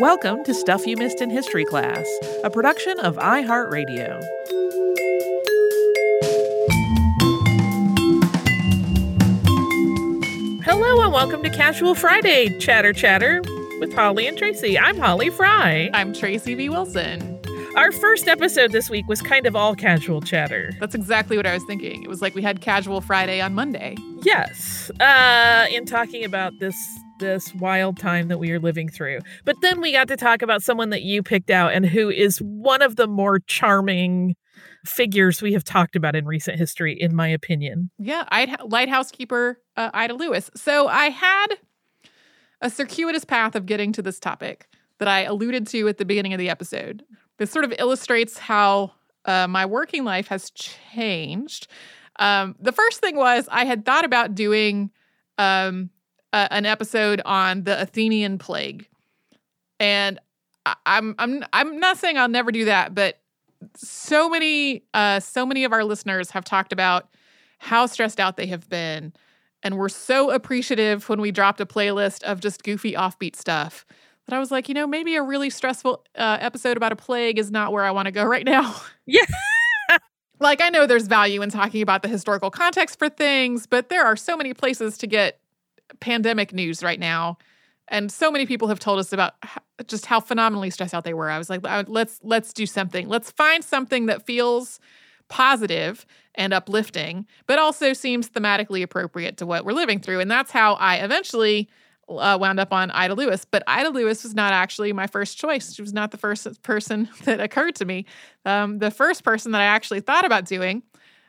Welcome to Stuff You Missed in History Class, a production of iHeartRadio. Hello and welcome to Casual Friday Chatter Chatter with Holly and Tracy. I'm Holly Fry. I'm Tracy V. Wilson. Our first episode this week was kind of all casual chatter. That's exactly what I was thinking. It was like we had Casual Friday on Monday. Yes, uh, in talking about this this wild time that we are living through. But then we got to talk about someone that you picked out and who is one of the more charming figures we have talked about in recent history, in my opinion. Yeah, I'd lighthouse keeper uh, Ida Lewis. So I had a circuitous path of getting to this topic that I alluded to at the beginning of the episode. This sort of illustrates how uh, my working life has changed. Um, the first thing was I had thought about doing um, uh, an episode on the Athenian plague, and I, I'm I'm I'm not saying I'll never do that, but so many uh, so many of our listeners have talked about how stressed out they have been, and we're so appreciative when we dropped a playlist of just goofy offbeat stuff that I was like, you know, maybe a really stressful uh, episode about a plague is not where I want to go right now. Yeah. like I know there's value in talking about the historical context for things, but there are so many places to get pandemic news right now and so many people have told us about just how phenomenally stressed out they were. I was like, let's let's do something. Let's find something that feels positive and uplifting, but also seems thematically appropriate to what we're living through. And that's how I eventually uh, wound up on Ida Lewis. But Ida Lewis was not actually my first choice. She was not the first person that occurred to me. Um, the first person that I actually thought about doing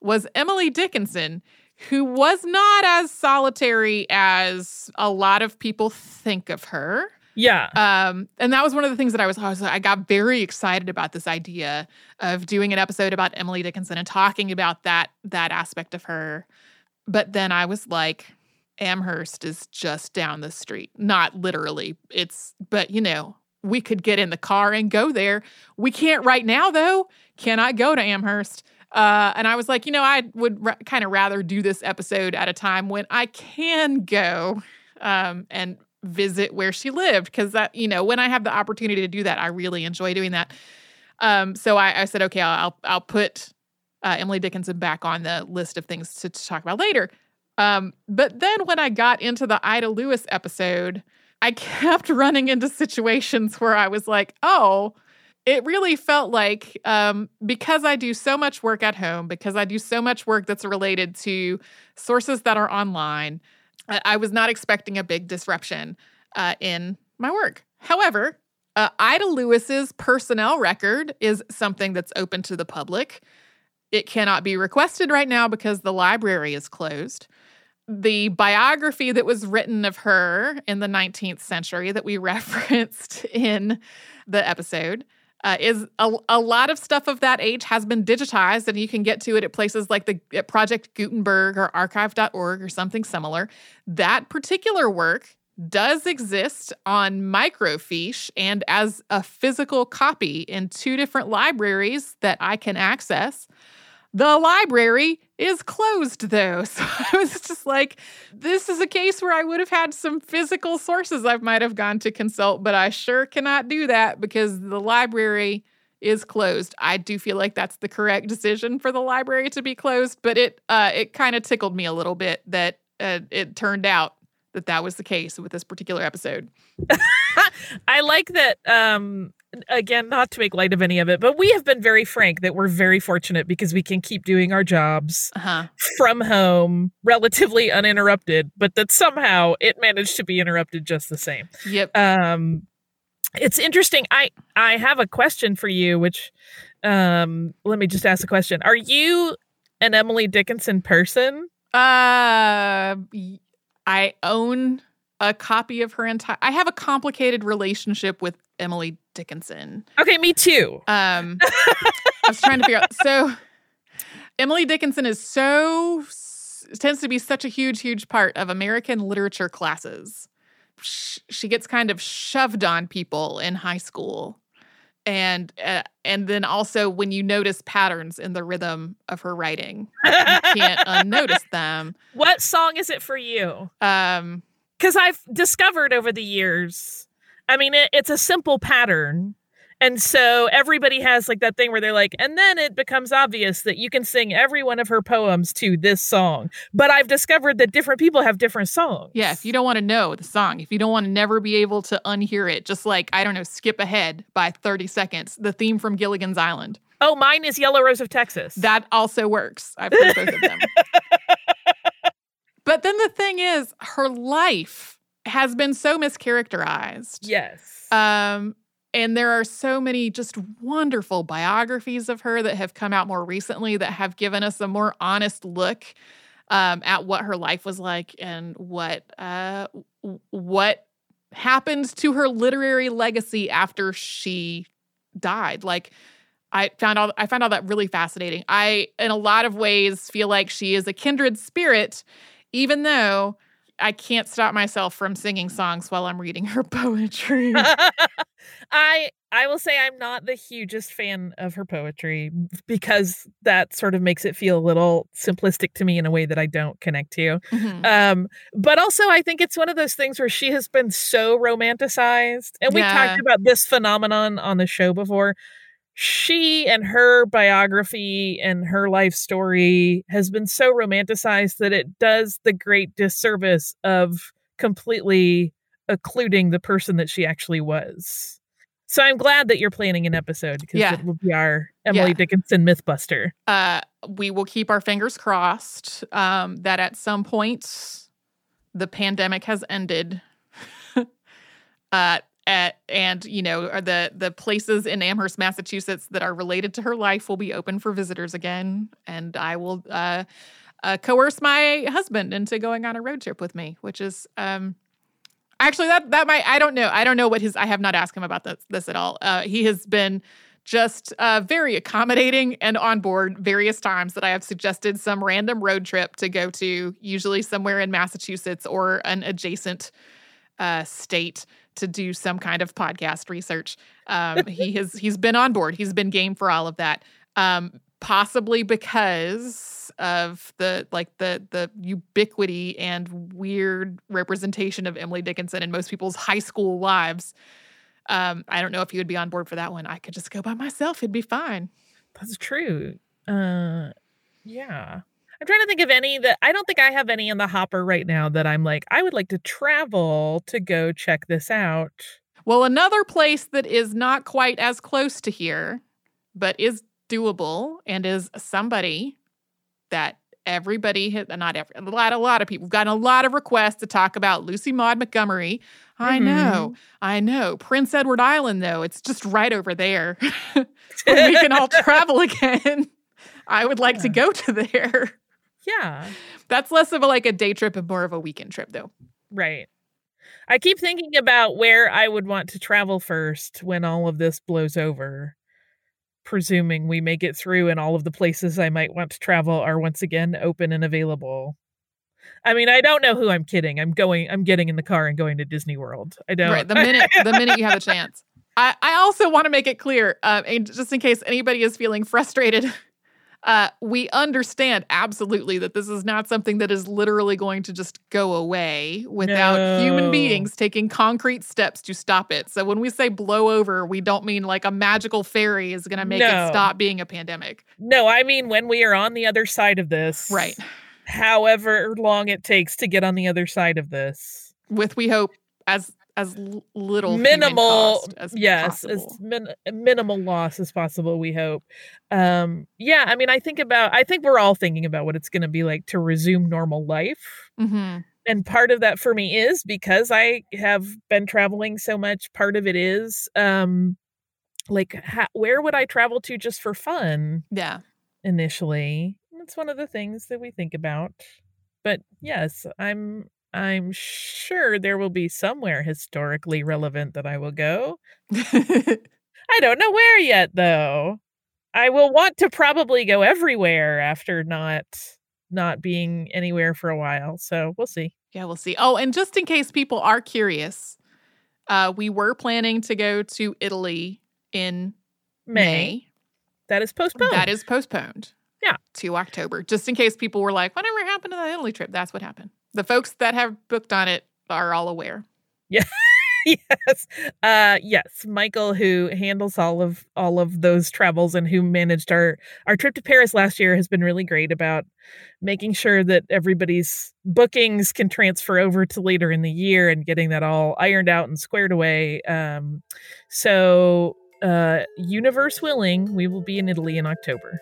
was Emily Dickinson, who was not as solitary as a lot of people think of her. Yeah. Um, and that was one of the things that I was, I was, I got very excited about this idea of doing an episode about Emily Dickinson and talking about that, that aspect of her. But then I was like, Amherst is just down the street. Not literally. It's, but you know, we could get in the car and go there. We can't right now, though. Cannot go to Amherst. Uh, and I was like, you know, I would r- kind of rather do this episode at a time when I can go um, and visit where she lived because that, you know, when I have the opportunity to do that, I really enjoy doing that. Um, so I, I, said, okay, I'll I'll put uh, Emily Dickinson back on the list of things to, to talk about later. Um, but then when I got into the Ida Lewis episode, I kept running into situations where I was like, oh, it really felt like um, because I do so much work at home, because I do so much work that's related to sources that are online, I, I was not expecting a big disruption uh, in my work. However, uh, Ida Lewis's personnel record is something that's open to the public. It cannot be requested right now because the library is closed. The biography that was written of her in the 19th century that we referenced in the episode uh, is a, a lot of stuff of that age has been digitized and you can get to it at places like the project gutenberg or archive.org or something similar. That particular work does exist on microfiche and as a physical copy in two different libraries that i can access the library is closed though. So I was just like, this is a case where I would have had some physical sources I might have gone to consult, but I sure cannot do that because the library is closed. I do feel like that's the correct decision for the library to be closed, but it uh, it kind of tickled me a little bit that uh, it turned out that that was the case with this particular episode. I like that um, again, not to make light of any of it, but we have been very frank that we're very fortunate because we can keep doing our jobs uh-huh. from home relatively uninterrupted, but that somehow it managed to be interrupted just the same. Yep. Um, it's interesting. I I have a question for you, which um, let me just ask a question. Are you an Emily Dickinson person? Uh, I own a copy of her entire. I have a complicated relationship with Emily Dickinson. Okay, me too. Um, I was trying to figure out. So, Emily Dickinson is so tends to be such a huge, huge part of American literature classes. She gets kind of shoved on people in high school, and uh, and then also when you notice patterns in the rhythm of her writing, you can't unnotice them. What song is it for you? Um, because I've discovered over the years I mean, it, it's a simple pattern. And so everybody has like that thing where they're like, and then it becomes obvious that you can sing every one of her poems to this song. But I've discovered that different people have different songs. Yeah, if you don't want to know the song, if you don't want to never be able to unhear it, just like, I don't know, skip ahead by 30 seconds, the theme from Gilligan's Island. Oh, mine is Yellow Rose of Texas. That also works. I've heard both of them. but then the thing is, her life has been so mischaracterized. Yes. Um, and there are so many just wonderful biographies of her that have come out more recently that have given us a more honest look um, at what her life was like and what uh, what happened to her literary legacy after she died. Like I found all I found all that really fascinating. I in a lot of ways feel like she is a kindred spirit, even though I can't stop myself from singing songs while I'm reading her poetry. I I will say I'm not the hugest fan of her poetry because that sort of makes it feel a little simplistic to me in a way that I don't connect to. Mm-hmm. Um, but also I think it's one of those things where she has been so romanticized, and we yeah. talked about this phenomenon on the show before she and her biography and her life story has been so romanticized that it does the great disservice of completely occluding the person that she actually was. So I'm glad that you're planning an episode because yeah. it will be our Emily yeah. Dickinson Mythbuster. Uh, we will keep our fingers crossed um, that at some point the pandemic has ended. uh, at, and you know the the places in Amherst, Massachusetts that are related to her life will be open for visitors again, and I will uh, uh, coerce my husband into going on a road trip with me, which is um, actually that that might I don't know. I don't know what his I have not asked him about this this at all. Uh, he has been just uh, very accommodating and on board various times that I have suggested some random road trip to go to, usually somewhere in Massachusetts or an adjacent uh, state to do some kind of podcast research. Um, he has he's been on board. He's been game for all of that. Um, possibly because of the like the the ubiquity and weird representation of Emily Dickinson in most people's high school lives. Um, I don't know if he would be on board for that one. I could just go by myself. It'd be fine. That's true. Uh, yeah. I'm trying to think of any that I don't think I have any in the hopper right now that I'm like, I would like to travel to go check this out. Well, another place that is not quite as close to here, but is doable and is somebody that everybody hit not every a lot a lot of people. We've gotten a lot of requests to talk about Lucy Maud Montgomery. I mm-hmm. know, I know. Prince Edward Island, though, it's just right over there. we can all travel again. I would like yeah. to go to there. Yeah. That's less of a like a day trip and more of a weekend trip though. Right. I keep thinking about where I would want to travel first when all of this blows over. Presuming we make it through and all of the places I might want to travel are once again open and available. I mean, I don't know who I'm kidding. I'm going I'm getting in the car and going to Disney World. I don't Right. The minute the minute you have a chance. I, I also want to make it clear, uh, just in case anybody is feeling frustrated uh, we understand absolutely that this is not something that is literally going to just go away without no. human beings taking concrete steps to stop it. So when we say blow over, we don't mean like a magical fairy is going to make no. it stop being a pandemic. No, I mean when we are on the other side of this. Right. However long it takes to get on the other side of this. With, we hope, as as little minimal as yes possible. as min- minimal loss as possible we hope. Um yeah i mean i think about i think we're all thinking about what it's going to be like to resume normal life. Mm-hmm. and part of that for me is because i have been traveling so much part of it is um like ha- where would i travel to just for fun? Yeah. Initially it's one of the things that we think about. But yes i'm I'm sure there will be somewhere historically relevant that I will go. I don't know where yet, though. I will want to probably go everywhere after not not being anywhere for a while. So we'll see. Yeah, we'll see. Oh, and just in case people are curious, uh, we were planning to go to Italy in May. May. That is postponed. That is postponed. Yeah. To October. Just in case people were like, whatever happened to the Italy trip? That's what happened the folks that have booked on it are all aware. Yeah. yes. Uh yes, Michael who handles all of all of those travels and who managed our our trip to Paris last year has been really great about making sure that everybody's bookings can transfer over to later in the year and getting that all ironed out and squared away. Um so uh universe willing, we will be in Italy in October.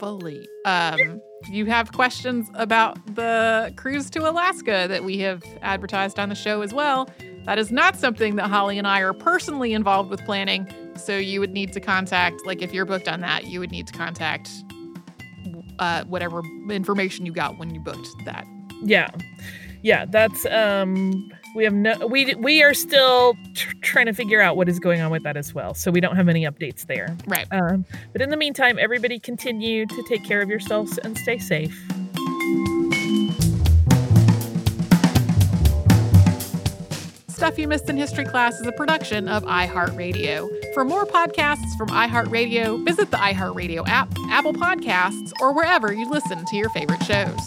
Hopefully. Um you have questions about the cruise to Alaska that we have advertised on the show as well, that is not something that Holly and I are personally involved with planning. So you would need to contact, like, if you're booked on that, you would need to contact uh, whatever information you got when you booked that. Yeah. Yeah. That's, um, we have no, we, we are still tr- trying to figure out what is going on with that as well. So we don't have any updates there. Right. Um, but in the meantime, everybody continue to take care of yourselves and stay safe. Stuff You Missed in History Class is a production of iHeartRadio. For more podcasts from iHeartRadio, visit the iHeartRadio app, Apple Podcasts, or wherever you listen to your favorite shows.